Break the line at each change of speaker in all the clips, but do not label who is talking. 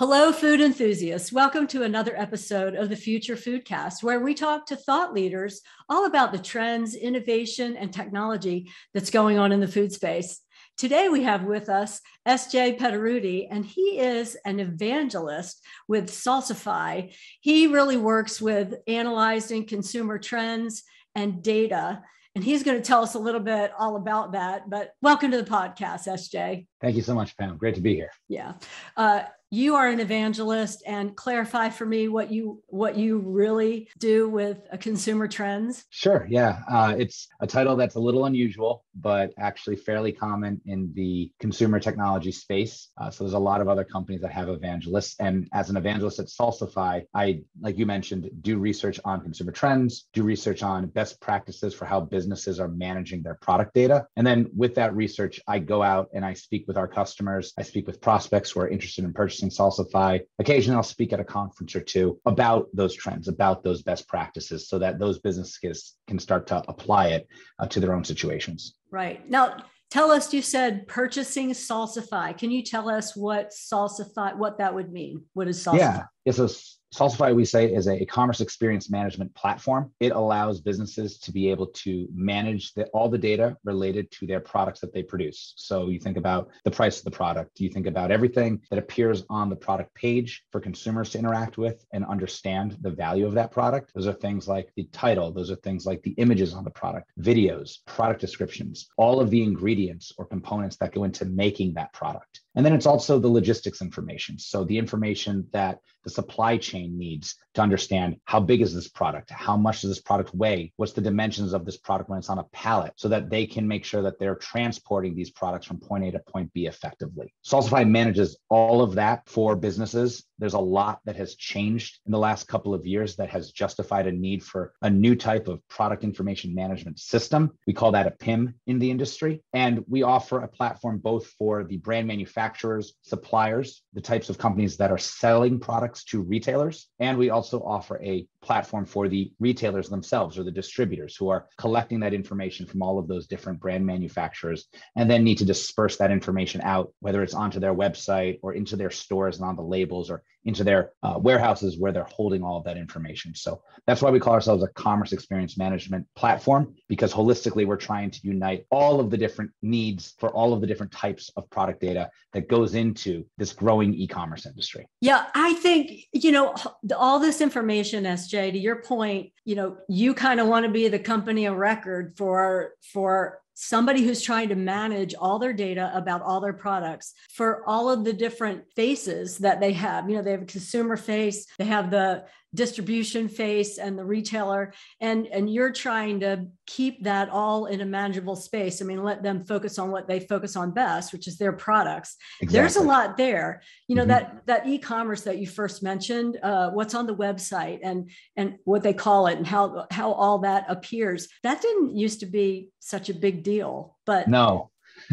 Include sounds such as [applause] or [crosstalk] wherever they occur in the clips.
Hello, food enthusiasts. Welcome to another episode of the Future Foodcast, where we talk to thought leaders all about the trends, innovation, and technology that's going on in the food space. Today, we have with us SJ Petteruti, and he is an evangelist with Salsify. He really works with analyzing consumer trends and data. And he's going to tell us a little bit all about that. But welcome to the podcast, SJ.
Thank you so much, Pam. Great to be here.
Yeah. Uh, you are an evangelist and clarify for me what you what you really do with consumer trends.
Sure yeah. Uh, it's a title that's a little unusual but actually fairly common in the consumer technology space. Uh, so there's a lot of other companies that have evangelists and as an evangelist at salsify i like you mentioned do research on consumer trends do research on best practices for how businesses are managing their product data. And then with that research i go out and i speak with our customers. I speak with prospects who are interested in purchasing Salsify. Occasionally, I'll speak at a conference or two about those trends, about those best practices, so that those businesses can start to apply it uh, to their own situations.
Right. Now, tell us, you said purchasing Salsify. Can you tell us what Salsify, what that would mean? What is Salsify?
Yeah. Yeah. So Salsify, we say, is a commerce experience management platform. It allows businesses to be able to manage the, all the data related to their products that they produce. So you think about the price of the product, you think about everything that appears on the product page for consumers to interact with and understand the value of that product. Those are things like the title, those are things like the images on the product, videos, product descriptions, all of the ingredients or components that go into making that product. And then it's also the logistics information. So the information that the supply chain needs to understand how big is this product? How much does this product weigh? What's the dimensions of this product when it's on a pallet so that they can make sure that they're transporting these products from point A to point B effectively. Salsify manages all of that for businesses. There's a lot that has changed in the last couple of years that has justified a need for a new type of product information management system. We call that a PIM in the industry. And we offer a platform both for the brand manufacturers, suppliers, the types of companies that are selling products to retailers. And we also offer a platform for the retailers themselves or the distributors who are collecting that information from all of those different brand manufacturers and then need to disperse that information out, whether it's onto their website or into their stores and on the labels or into their uh, warehouses where they're holding all of that information. So that's why we call ourselves a commerce experience management platform because holistically we're trying to unite all of the different needs for all of the different types of product data that goes into this growing e-commerce industry.
Yeah, I think you know all this information SJ to your point, you know, you kind of want to be the company of record for for somebody who's trying to manage all their data about all their products for all of the different faces that they have. You know, they have a consumer face, they have the distribution face and the retailer. And and you're trying to keep that all in a manageable space. I mean let them focus on what they focus on best which is their products. Exactly. there's a lot there. You know mm-hmm. that that e-commerce that you first mentioned uh, what's on the website and and what they call it and how how all that appears that didn't used to be such a big deal but
no [laughs]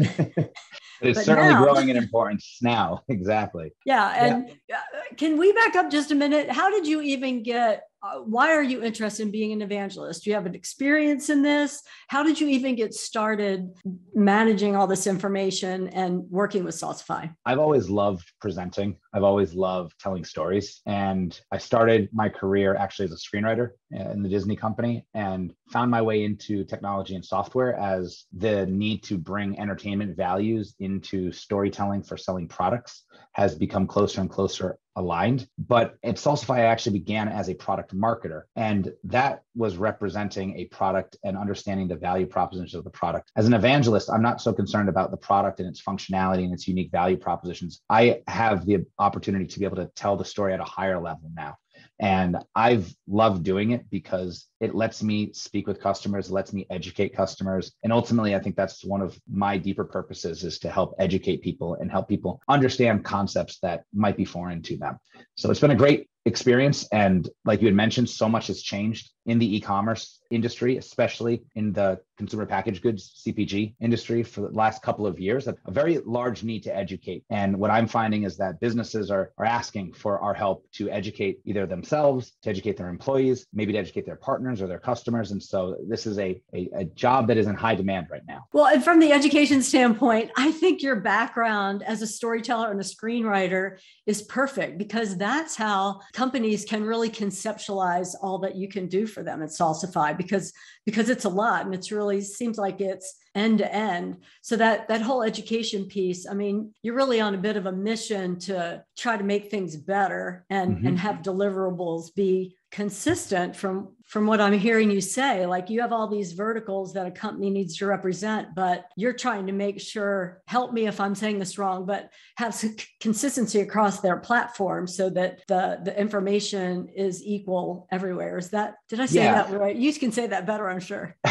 it's certainly now, growing in importance now. [laughs] Exactly.
Yeah. And yeah. Uh, can we back up just a minute? How did you even get uh, why are you interested in being an evangelist? Do you have an experience in this? How did you even get started managing all this information and working with Salsify?
I've always loved presenting. I've always loved telling stories. And I started my career actually as a screenwriter in the Disney company and found my way into technology and software as the need to bring entertainment values into storytelling for selling products has become closer and closer aligned. But at Salsify, I actually began as a product marketer, and that was representing a product and understanding the value propositions of the product. As an evangelist, I'm not so concerned about the product and its functionality and its unique value propositions. I have the opportunity to be able to tell the story at a higher level now. And I've loved doing it because it lets me speak with customers, lets me educate customers. And ultimately, I think that's one of my deeper purposes is to help educate people and help people understand concepts that might be foreign to them. So it's been a great experience. And like you had mentioned, so much has changed in the e-commerce industry, especially in the consumer packaged goods CPG industry for the last couple of years, a very large need to educate. And what I'm finding is that businesses are, are asking for our help to educate either themselves, to educate their employees, maybe to educate their partners or their customers. And so this is a, a, a job that is in high demand right now.
Well, and from the education standpoint, I think your background as a storyteller and a screenwriter is perfect because that's how companies can really conceptualize all that you can do for them at Salsify because because it's a lot and it's really seems like it's end to end so that that whole education piece i mean you're really on a bit of a mission to try to make things better and mm-hmm. and have deliverables be consistent from from what i'm hearing you say like you have all these verticals that a company needs to represent but you're trying to make sure help me if i'm saying this wrong but have some consistency across their platform so that the the information is equal everywhere. Is that did i say yeah. that right? You can say that better i'm sure. [laughs]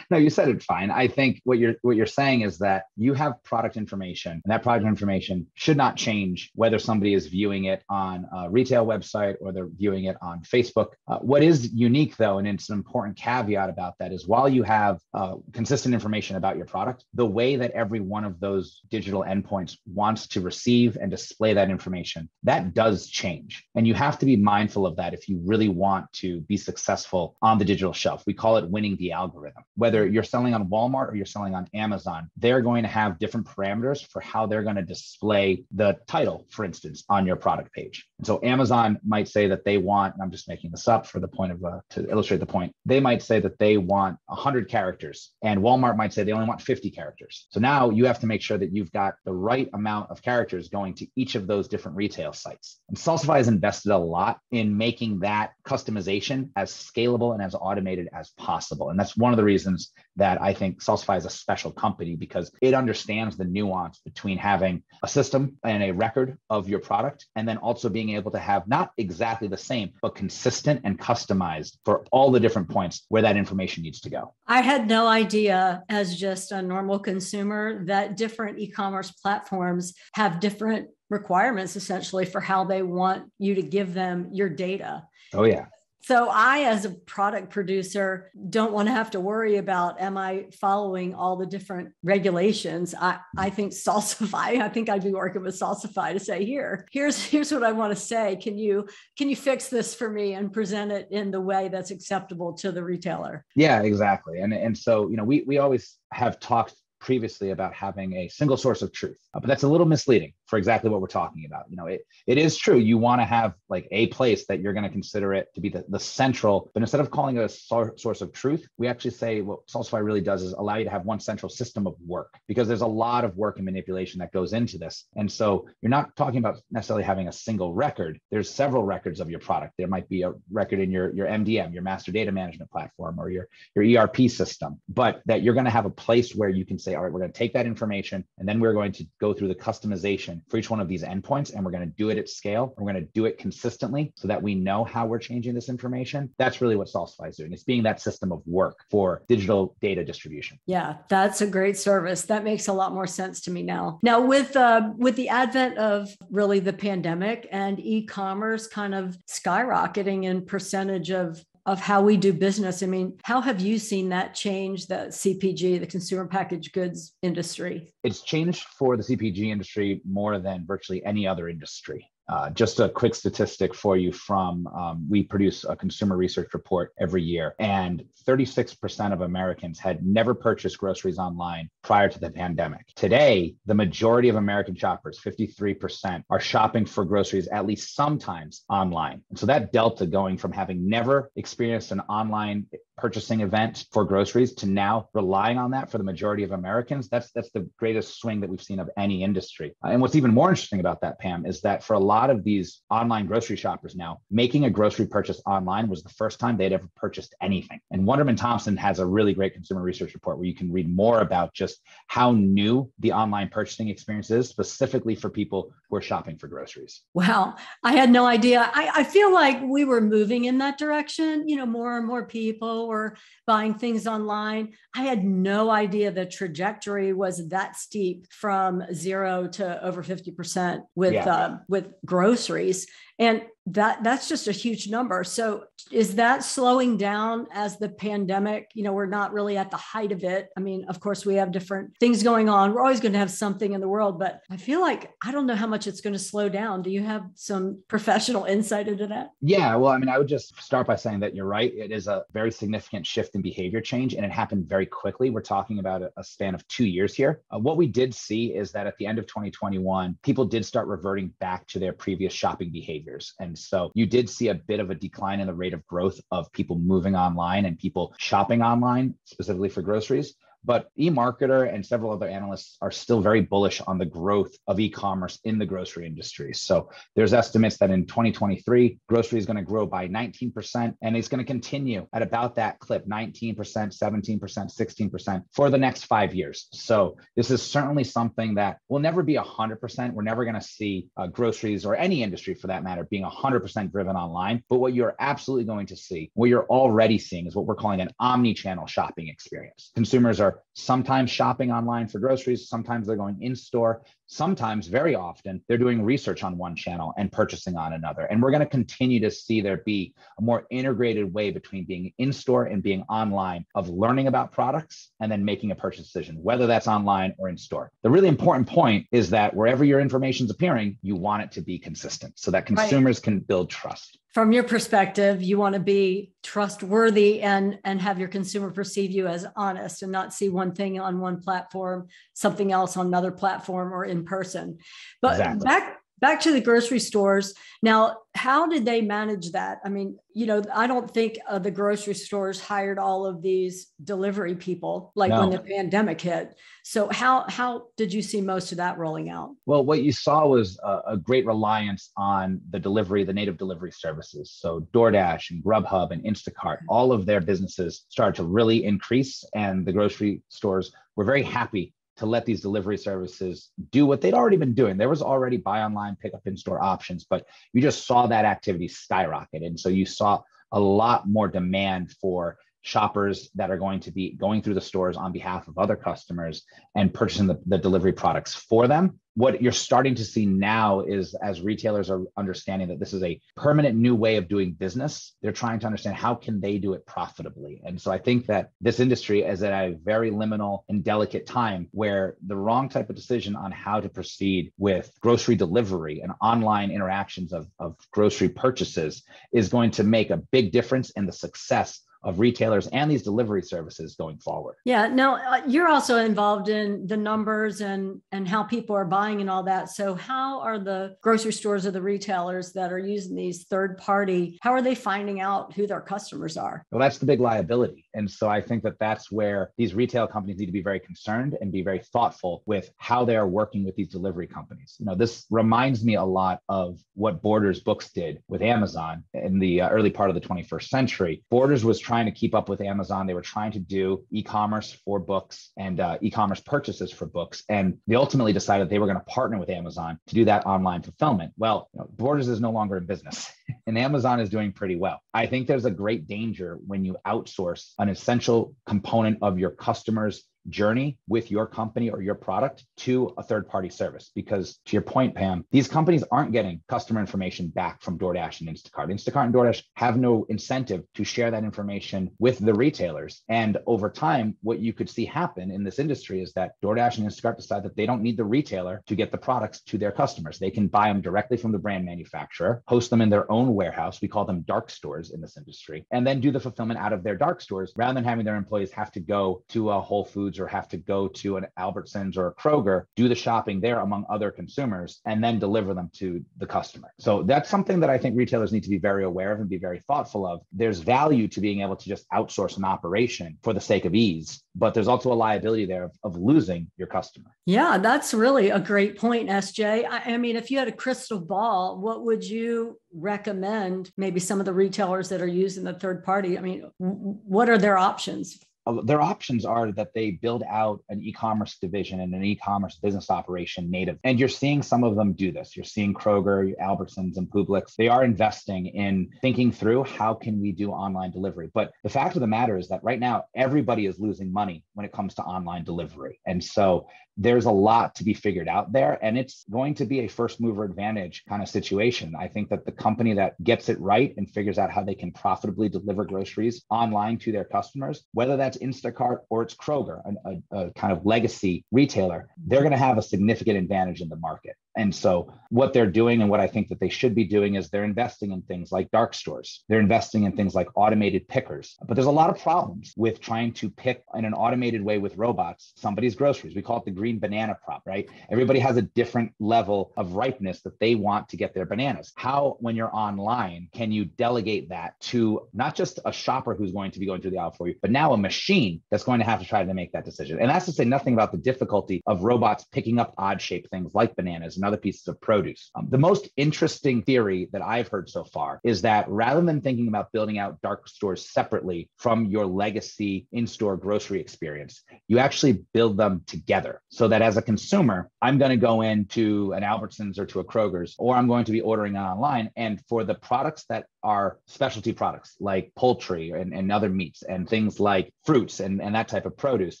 No you said it fine. I think what you're what you're saying is that you have product information and that product information should not change whether somebody is viewing it on a retail website or they're viewing it on Facebook. Uh, what is unique, though, and it's an important caveat about that, is while you have uh, consistent information about your product, the way that every one of those digital endpoints wants to receive and display that information, that does change. And you have to be mindful of that if you really want to be successful on the digital shelf. We call it winning the algorithm. Whether you're selling on Walmart or you're selling on Amazon, they're going to have different parameters for how they're going to display the title, for instance, on your product page. And so Amazon might say that they want, I'm just making this up for the point of uh, to illustrate the point. They might say that they want 100 characters, and Walmart might say they only want 50 characters. So now you have to make sure that you've got the right amount of characters going to each of those different retail sites. And Salsify has invested a lot in making that customization as scalable and as automated as possible. And that's one of the reasons that I think Salsify is a special company because it understands the nuance between having a system and a record of your product, and then also being able to have not exactly the same, but consistent and customized for all the different points where that information needs to go.
I had no idea, as just a normal consumer, that different e commerce platforms have different requirements essentially for how they want you to give them your data.
Oh, yeah.
So I, as a product producer, don't want to have to worry about am I following all the different regulations. I, I think Salsify, I think I'd be working with Salsify to say, here, here's here's what I want to say. Can you can you fix this for me and present it in the way that's acceptable to the retailer?
Yeah, exactly. And and so, you know, we we always have talked previously about having a single source of truth, but that's a little misleading for exactly what we're talking about. You know, it, it is true. You want to have like a place that you're going to consider it to be the, the central, but instead of calling it a source of truth, we actually say what Salsify really does is allow you to have one central system of work because there's a lot of work and manipulation that goes into this. And so you're not talking about necessarily having a single record. There's several records of your product. There might be a record in your, your MDM, your master data management platform or your, your ERP system, but that you're going to have a place where you can say, all right, we're going to take that information and then we're going to go through the customization for each one of these endpoints. And we're going to do it at scale. We're going to do it consistently so that we know how we're changing this information. That's really what Salsify is doing. It's being that system of work for digital data distribution.
Yeah, that's a great service. That makes a lot more sense to me now. Now, with uh, with the advent of really the pandemic and e-commerce kind of skyrocketing in percentage of of how we do business. I mean, how have you seen that change the CPG, the consumer packaged goods industry?
It's changed for the CPG industry more than virtually any other industry. Uh, just a quick statistic for you from um, we produce a consumer research report every year, and 36% of Americans had never purchased groceries online prior to the pandemic. Today, the majority of American shoppers, 53%, are shopping for groceries at least sometimes online. And so that delta going from having never experienced an online purchasing event for groceries to now relying on that for the majority of Americans, that's that's the greatest swing that we've seen of any industry. Uh, and what's even more interesting about that, Pam, is that for a lot of these online grocery shoppers now, making a grocery purchase online was the first time they'd ever purchased anything. And Wunderman Thompson has a really great consumer research report where you can read more about just how new the online purchasing experience is, specifically for people who are shopping for groceries.
Wow, I had no idea. I, I feel like we were moving in that direction. You know, more and more people or buying things online. I had no idea the trajectory was that steep from zero to over 50% with, yeah. uh, with groceries. And that that's just a huge number. So is that slowing down as the pandemic? You know, we're not really at the height of it. I mean, of course, we have different things going on. We're always going to have something in the world, but I feel like I don't know how much it's going to slow down. Do you have some professional insight into that?
Yeah, well, I mean, I would just start by saying that you're right. It is a very significant shift in behavior change, and it happened very quickly. We're talking about a, span of two years here. Uh, what we did see is that at the end of 2021, people did start reverting back to their previous shopping behaviors. And so you did see a bit of a decline in the rate of growth of people moving online and people shopping online, specifically for groceries. But eMarketer and several other analysts are still very bullish on the growth of e-commerce in the grocery industry. So there's estimates that in 2023, grocery is going to grow by 19%, and it's going to continue at about that clip, 19%, 17%, 16% for the next five years. So this is certainly something that will never be 100%. We're never going to see uh, groceries or any industry for that matter being 100% driven online. But what you're absolutely going to see, what you're already seeing is what we're calling an omni-channel shopping experience. Consumers are sometimes shopping online for groceries, sometimes they're going in store, sometimes, very often, they're doing research on one channel and purchasing on another. And we're going to continue to see there be a more integrated way between being in store and being online of learning about products and then making a purchase decision, whether that's online or in store. The really important point is that wherever your information is appearing, you want it to be consistent so that consumers right. can build trust
from your perspective you want to be trustworthy and and have your consumer perceive you as honest and not see one thing on one platform something else on another platform or in person but exactly. back back to the grocery stores. Now how did they manage that? I mean you know i don't think uh, the grocery stores hired all of these delivery people like no. when the pandemic hit. So how how did you see most of that rolling out?
Well what you saw was a, a great reliance on the delivery the native delivery services. So doordash and grubhub and instacart all of their businesses started to really increase and the grocery stores were very happy to let these delivery services do what they'd already been doing. There was already buy online, pick up in store options, but you just saw that activity skyrocket. And so you saw a lot more demand for shoppers that are going to be going through the stores on behalf of other customers and purchasing the, the delivery products for them what you're starting to see now is as retailers are understanding that this is a permanent new way of doing business they're trying to understand how can they do it profitably. And so i think that this industry is at a very liminal and delicate time where the wrong type of decision on how to proceed with grocery delivery and online interactions of, of grocery purchases is going to make a big difference in the success of retailers and these delivery services going forward.
Yeah. Now uh, you're also involved in the numbers and and how people are buying and all that. So how are the grocery stores or the retailers that are using these third party? How are they finding out who their customers are?
Well, that's the big liability, and so I think that that's where these retail companies need to be very concerned and be very thoughtful with how they are working with these delivery companies. You know, this reminds me a lot of what Borders Books did with Amazon in the uh, early part of the 21st century. Borders was trying trying to keep up with Amazon. They were trying to do e-commerce for books and uh, e-commerce purchases for books, and they ultimately decided they were going to partner with Amazon to do that online fulfillment. Well, you know, Borders is no longer in business, [laughs] and Amazon is doing pretty well. I think there's a great danger when you outsource an essential component of your customers' journey with your company or your product to a third party service. Because to your point, Pam, these companies aren't getting customer information back from DoorDash and Instacart. Instacart and DoorDash have no incentive to share that information with the retailers. And over time, what you could see happen in this industry is that DoorDash and Instacart decide that they don't need the retailer to get the products to their customers. They can buy them directly from the brand manufacturer, host them in their own warehouse. We call them dark stores in this industry, and then do the fulfillment out of their dark stores rather than having their employees have to go to a Whole Foods Foods or have to go to an Albertsons or a Kroger, do the shopping there among other consumers, and then deliver them to the customer. So that's something that I think retailers need to be very aware of and be very thoughtful of. There's value to being able to just outsource an operation for the sake of ease, but there's also a liability there of, of losing your customer.
Yeah, that's really a great point, SJ. I, I mean, if you had a crystal ball, what would you recommend maybe some of the retailers that are using the third party? I mean, what are their options?
Their options are that they build out an e-commerce division and an e-commerce business operation native. And you're seeing some of them do this. You're seeing Kroger, Albertsons, and Publix. They are investing in thinking through how can we do online delivery. But the fact of the matter is that right now everybody is losing money when it comes to online delivery. And so there's a lot to be figured out there and it's going to be a first mover advantage kind of situation. I think that the company that gets it right and figures out how they can profitably deliver groceries online to their customers whether that's instacart or it's kroger a, a, a kind of legacy retailer they're going to have a significant advantage in the market and so what they're doing and what I think that they should be doing is they're investing in things like dark stores. They're investing in things like automated pickers. But there's a lot of problems with trying to pick in an automated way with robots somebody's groceries. We call it the green banana prop, right? Everybody has a different level of ripeness that they want to get their bananas. How, when you're online, can you delegate that to not just a shopper who's going to be going through the aisle for you, but now a machine that's going to have to try to make that decision? And that's to say nothing about the difficulty of robots picking up odd shaped things like bananas and other pieces of produce. Um, the most interesting theory that I've heard so far is that rather than thinking about building out dark stores separately from your legacy in store grocery experience, you actually build them together so that as a consumer, I'm going to go into an Albertsons or to a Kroger's, or I'm going to be ordering online. And for the products that are specialty products like poultry and, and other meats and things like fruits and, and that type of produce,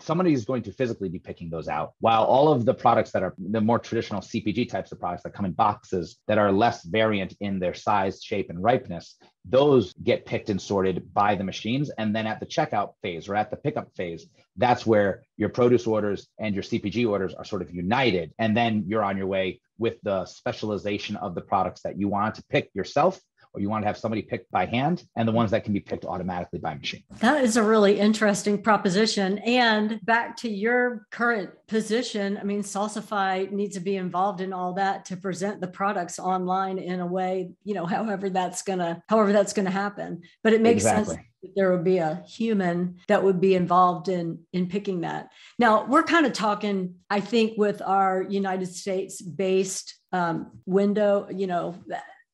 somebody is going to physically be picking those out. While all of the products that are the more traditional CPG types of products that come in boxes that are less variant in their size, shape, and ripeness, those get picked and sorted by the machines. And then at the checkout phase or at the pickup phase, that's where your produce orders and your CPG orders are sort of united. And then you're on your way with the specialization of the products that you want to pick yourself or you want to have somebody picked by hand and the ones that can be picked automatically by machine.
That is a really interesting proposition. And back to your current position, I mean, Salsify needs to be involved in all that to present the products online in a way, you know, however that's gonna, however that's gonna happen. But it makes exactly. sense there would be a human that would be involved in in picking that now we're kind of talking i think with our united states based um, window you know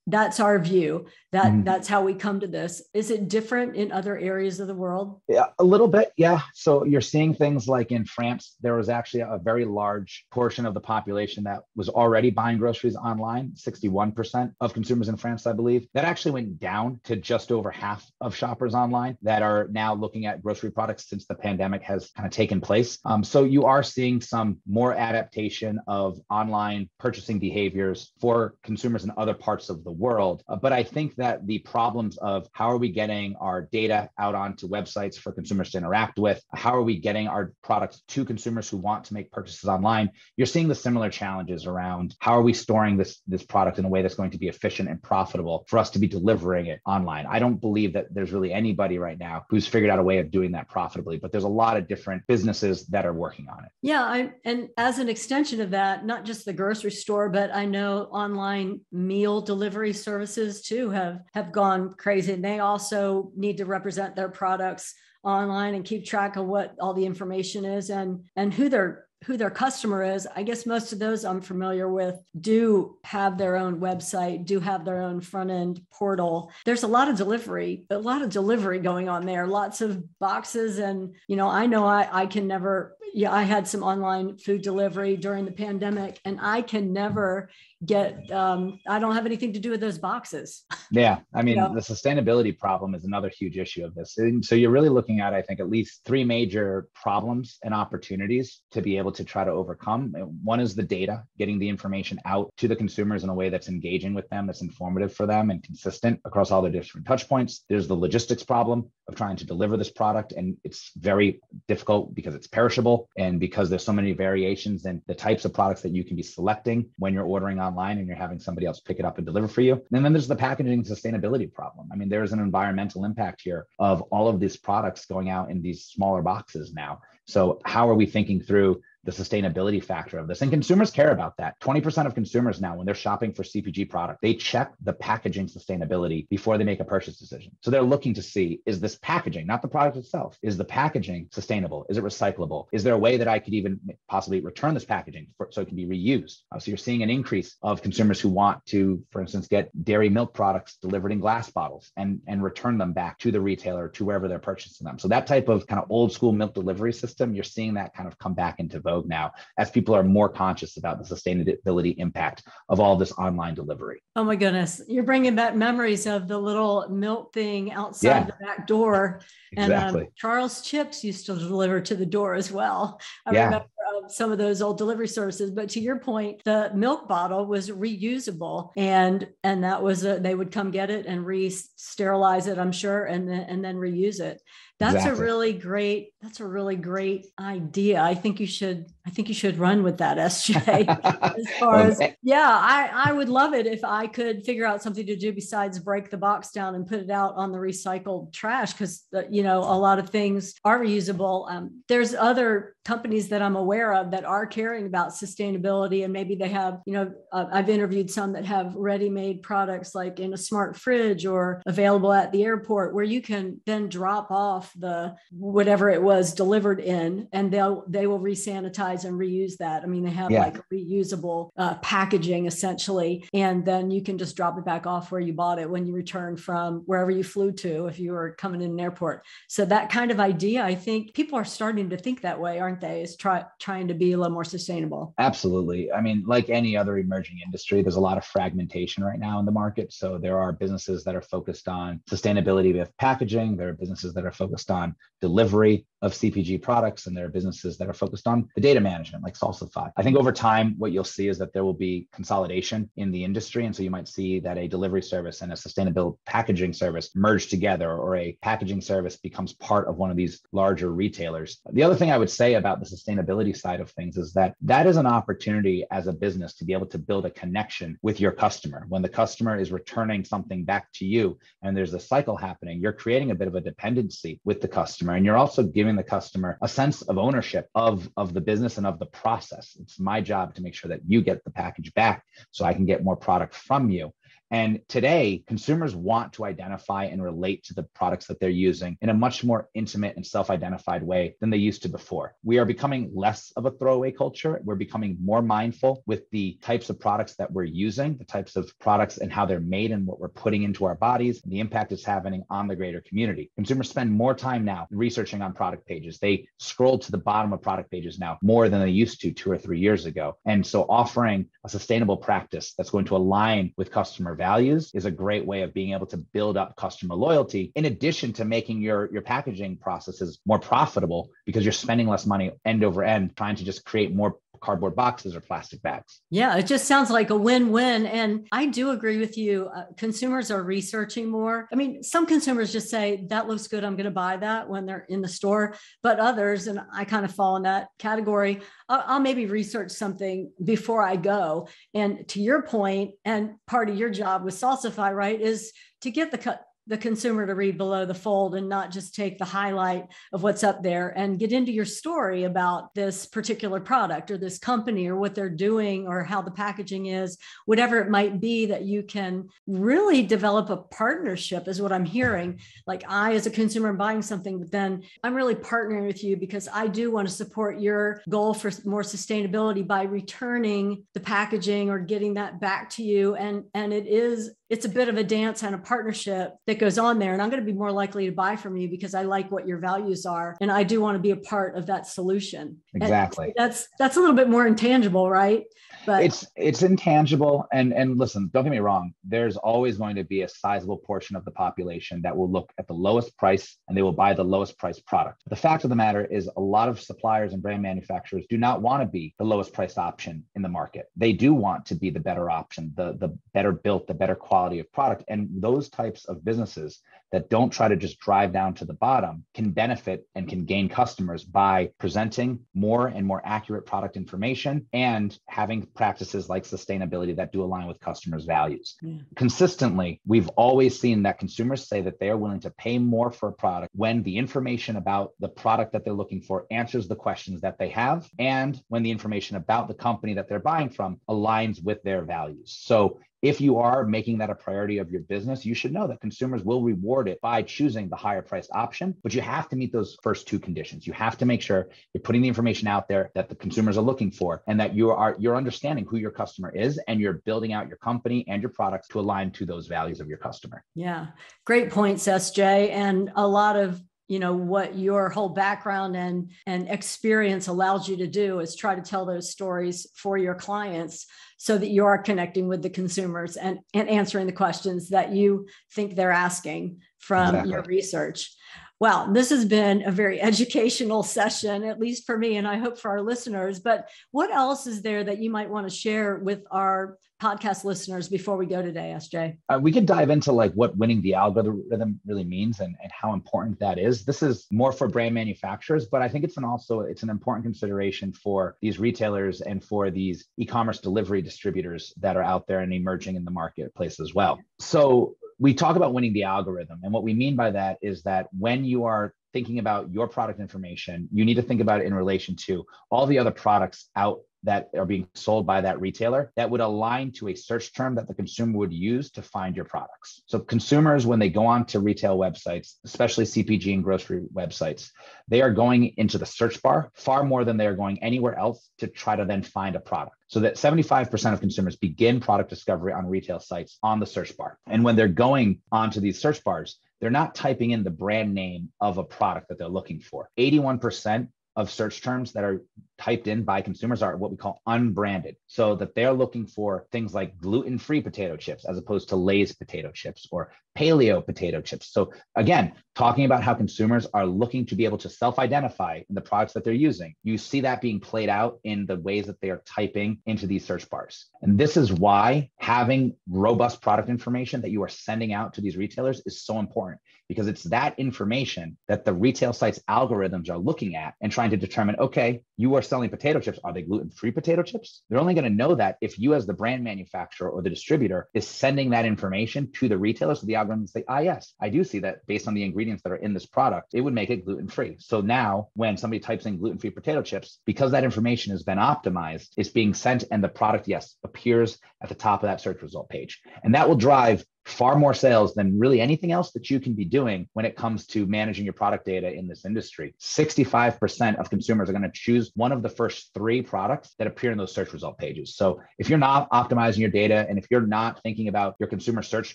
that's our view. That mm-hmm. that's how we come to this. Is it different in other areas of the world?
Yeah a little bit yeah. So you're seeing things like in france there was actually a very large portion of the population that was already buying groceries online 61% of consumers in france i believe. That actually went down to just over half of shoppers online that are now looking at grocery products since the pandemic has kind of taken place. Um, so you are seeing some more adaptation of online purchasing behaviors for consumers in other parts of the world. Uh, but I think that the problems of how are we getting our data out onto websites for consumers to interact with? How are we getting our products to consumers who want to make purchases online? You're seeing the similar challenges around how are we storing this, this product in a way that's going to be efficient and profitable for us to be delivering it online. I don't believe that there's really anybody right now who's figured out a way of doing that profitably, but there's a lot of different businesses that are working on it.
Yeah. I, and as an extension of that, not just the grocery store, but I know online meal delivery delivery services too have have gone crazy. And they also need to represent their products online and keep track of what all the information is and and who their who their customer is. I guess most of those i'm familiar with do have their own website do have their own front end portal. There's a lot of delivery a lot of delivery going on there lots of boxes. And you know i know i, I can never yeah i had some online food delivery during the pandemic and i can never get um, i don't have anything to do with those boxes.
Yeah i mean you know? the sustainability problem is another huge issue of this. And so you're really looking at i think at least three major problems and opportunities to be able to try to overcome. One is the data getting the information out to the consumers in a way that's engaging with them that's informative for them and consistent across all their different touch points. There's the logistics problem of trying to deliver this product and it's very difficult because it's perishable and because there's so many variations in the types of products that you can be selecting when you're ordering online and you're having somebody else pick it up and deliver for you. And then there's the packaging sustainability problem. I mean, there's an environmental impact here of all of these products going out in these smaller boxes now. So how are we thinking through the sustainability factor of this. And consumers care about that. 20% of consumers now, when they're shopping for CPG product, they check the packaging sustainability before they make a purchase decision. So they're looking to see is this packaging, not the product itself, is the packaging sustainable? Is it recyclable? Is there a way that I could even possibly return this packaging for, so it can be reused? Uh, so you're seeing an increase of consumers who want to, for instance, get dairy milk products delivered in glass bottles and, and return them back to the retailer, to wherever they're purchasing them. So that type of kind of old school milk delivery system, you're seeing that kind of come back into vogue now as people are more conscious about the sustainability impact of all this online delivery.
Oh my goodness. You're bringing back memories of the little milk thing outside yeah. the back door. And um, um, Charles Chips used to deliver to the door as well. I yeah. remember um, some of those old delivery services. But to your point, the milk bottle was reusable, and and that was a, they would come get it and re-sterilize it, I'm sure, and then and then reuse it that's exactly. a really great that's a really great idea i think you should i think you should run with that sj [laughs] as far as yeah i i would love it if i could figure out something to do besides break the box down and put it out on the recycled trash because uh, you know a lot of things are reusable. Um, there's other companies that i'm aware of that are caring about sustainability and maybe they have you know uh, i've interviewed some that have ready-made products like in a smart fridge or available at the airport where you can then drop off off the whatever it was delivered in and they'll they will resanitize and reuse that. I mean they have yeah. like reusable uh, packaging essentially and then you can just drop it back off where you bought it when you return from wherever you flew to if you were coming in an airport. So that kind of idea i think people are starting to think that way aren't they? Is try, trying to be a little more sustainable.
Absolutely. I mean like any other emerging industry there's a lot of fragmentation right now in the market. So there are businesses that are focused on sustainability with packaging. There are businesses that are focused focused on delivery of CPG products, and there are businesses that are focused on the data management, like Salsify. I think over time, what you'll see is that there will be consolidation in the industry. And so you might see that a delivery service and a sustainable packaging service merge together, or a packaging service becomes part of one of these larger retailers. The other thing I would say about the sustainability side of things is that that is an opportunity as a business to be able to build a connection with your customer. When the customer is returning something back to you and there's a cycle happening, you're creating a bit of a dependency with the customer. And you're also giving the customer a sense of ownership of, of the business and of the process. It's my job to make sure that you get the package back so I can get more product from you. And today, consumers want to identify and relate to the products that they're using in a much more intimate and self identified way than they used to before. We are becoming less of a throwaway culture. We're becoming more mindful with the types of products that we're using, the types of products and how they're made and what we're putting into our bodies, and the impact it's having on the greater community. Consumers spend more time now researching on product pages. They scroll to the bottom of product pages now more than they used to two or three years ago. And so offering a sustainable practice that's going to align with customer values is a great way of being able to build up customer loyalty in addition to making your your packaging processes more profitable because you're spending less money end over end trying to just create more cardboard boxes or plastic bags.
Yeah, it just sounds like a win win. And I do agree with you. Uh, consumers are researching more. I mean, some consumers just say, that looks good. I'm going to buy that when they're in the store. But others, and I kind of fall in that category, I'll, I'll maybe research something before I go. And to your point, and part of your job with Salsify, right, is to get the the consumer to read below the fold and not just take the highlight of what's up there and get into your story about this particular product or this company or what they're doing or how the packaging is, whatever it might be that you can really develop a partnership, is what I'm hearing. Like I, as a consumer, am buying something, but then I'm really partnering with you because I do want to support your goal for more sustainability by returning the packaging or getting that back to you. And, and it is it's a bit of a dance and a partnership that goes on there. And I'm going to be more likely to buy from you because I like what your values are. And I do want to be a part of that solution.
Exactly.
And that's that's a little bit more intangible, right?
But it's it's intangible. And and listen, don't get me wrong, there's always going to be a sizable portion of the population that will look at the lowest price and they will buy the lowest price product. The fact of the matter is a lot of suppliers and brand manufacturers do not want to be the lowest priced option in the market. They do want to be the better option, the, the better built, the better quality quality of product. And those types of businesses that don't try to just drive down to the bottom can benefit and can gain customers by presenting more and more accurate product information and having practices like sustainability that do align with customers' values. Yeah. Consistently, we've always seen that consumers say that they are willing to pay more for a product when the information about the product that they're looking for answers the questions that they have, and when the information about the company that they're buying from aligns with their values. So if you are making that a priority of your business, you should know that consumers will reward it by choosing the higher priced option. But you have to meet those first two conditions. You have to make sure you're putting the information out there that the consumers are looking for and that you are you're understanding who your customer is and you're building out your company and your products to align to those values of your customer.
Yeah. Great points, SJ. And a lot of you know what your whole background and and experience allows you to do is try to tell those stories for your clients so that you are connecting with the consumers and and answering the questions that you think they're asking from exactly. your research Wow, this has been a very [laughs] educational session, at least for me, and I hope for our listeners. But what else is there that you might want to share with our podcast listeners before we go today, SJ?
Uh, we could dive into like what winning the algorithm really means and, and how important that is. This is more for brand manufacturers, but I think it's an also it's an important consideration for these retailers and for these e-commerce delivery distributors that are out there and emerging in the marketplace as well. So we talk about winning the algorithm. And what we mean by that is that when you are thinking about your product information, you need to think about it in relation to all the other products out that are being sold by that retailer that would align to a search term that the consumer would use to find your products. So consumers, when they go on to retail websites, especially CPG and grocery websites, they are going into the search bar far more than they are going anywhere else to try to then find a product. So that 75% of consumers begin product discovery on retail sites on the search bar. And when they're going onto these search bars, they're not typing in the brand name of a product that they're looking for. 81% of search terms that are typed in by consumers are what we call unbranded. So that they're looking for things like gluten free potato chips as opposed to Lay's potato chips or paleo potato chips. So, again, talking about how consumers are looking to be able to self identify in the products that they're using, you see that being played out in the ways that they are typing into these search bars. And this is why having robust product information that you are sending out to these retailers is so important because it's that information that the retail sites algorithms are looking at and trying to determine okay, you are selling potato chips. Are they gluten free potato chips? They're only going to know that if you, as the brand manufacturer or the distributor, is sending that information to the retailer. So the algorithm say, ah, yes, I do see that based on the ingredients that are in this product, it would make it gluten free. So now when somebody types in gluten free potato chips, because that information has been optimized, it's being sent and the product, yes, appears at the top of that search result page. And that will drive far more sales than really anything else that you can be doing when it comes to managing your product data in this industry. 65% of consumers are going to choose one of the first three products that appear in those search result pages. So if you're not optimizing your data and if you're not thinking about your consumer search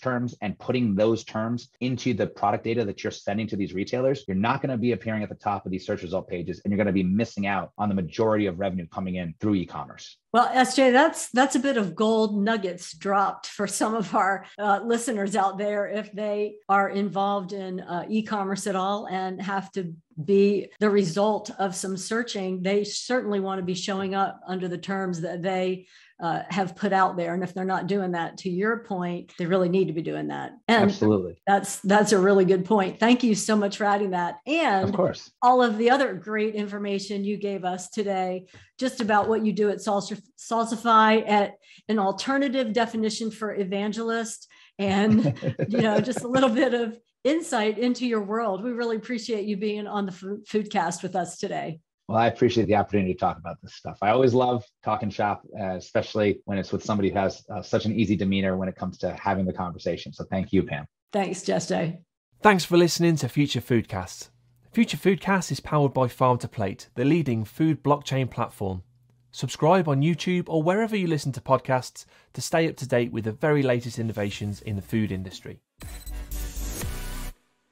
terms and putting those terms into the product data that you're sending to these retailers, you're not going to be appearing at the top of these search result pages and you're going to be missing out on the majority of revenue coming in through e-commerce.
Well, SJ, that's that's a bit of gold nuggets dropped for some of our uh, listeners out there if they are involved in uh, e-commerce at all and have to be the result of some searching. They certainly want to be showing up under the terms that they uh, have put out there. And if they're not doing that, to your point, they really need to be doing that. And
Absolutely.
That's that's a really good point. Thank you so much for adding that. And
of course,
all of the other great information you gave us today, just about what you do at Salsify at an alternative definition for evangelist and [laughs] you know just a little bit of insight into your world. We really appreciate you being on the Foodcast with us today.
Well, I appreciate the opportunity to talk about this stuff. I always love talking shop, uh, especially when it's with somebody who has uh, such an easy demeanor when it comes to having the conversation. So thank you, Pam.
Thanks, Jesse.
Thanks for listening to Future Foodcast. Future Foodcast is powered by Farm to Plate, the leading food blockchain platform. Subscribe on YouTube or wherever you listen to podcasts to stay up to date with the very latest innovations in the food industry.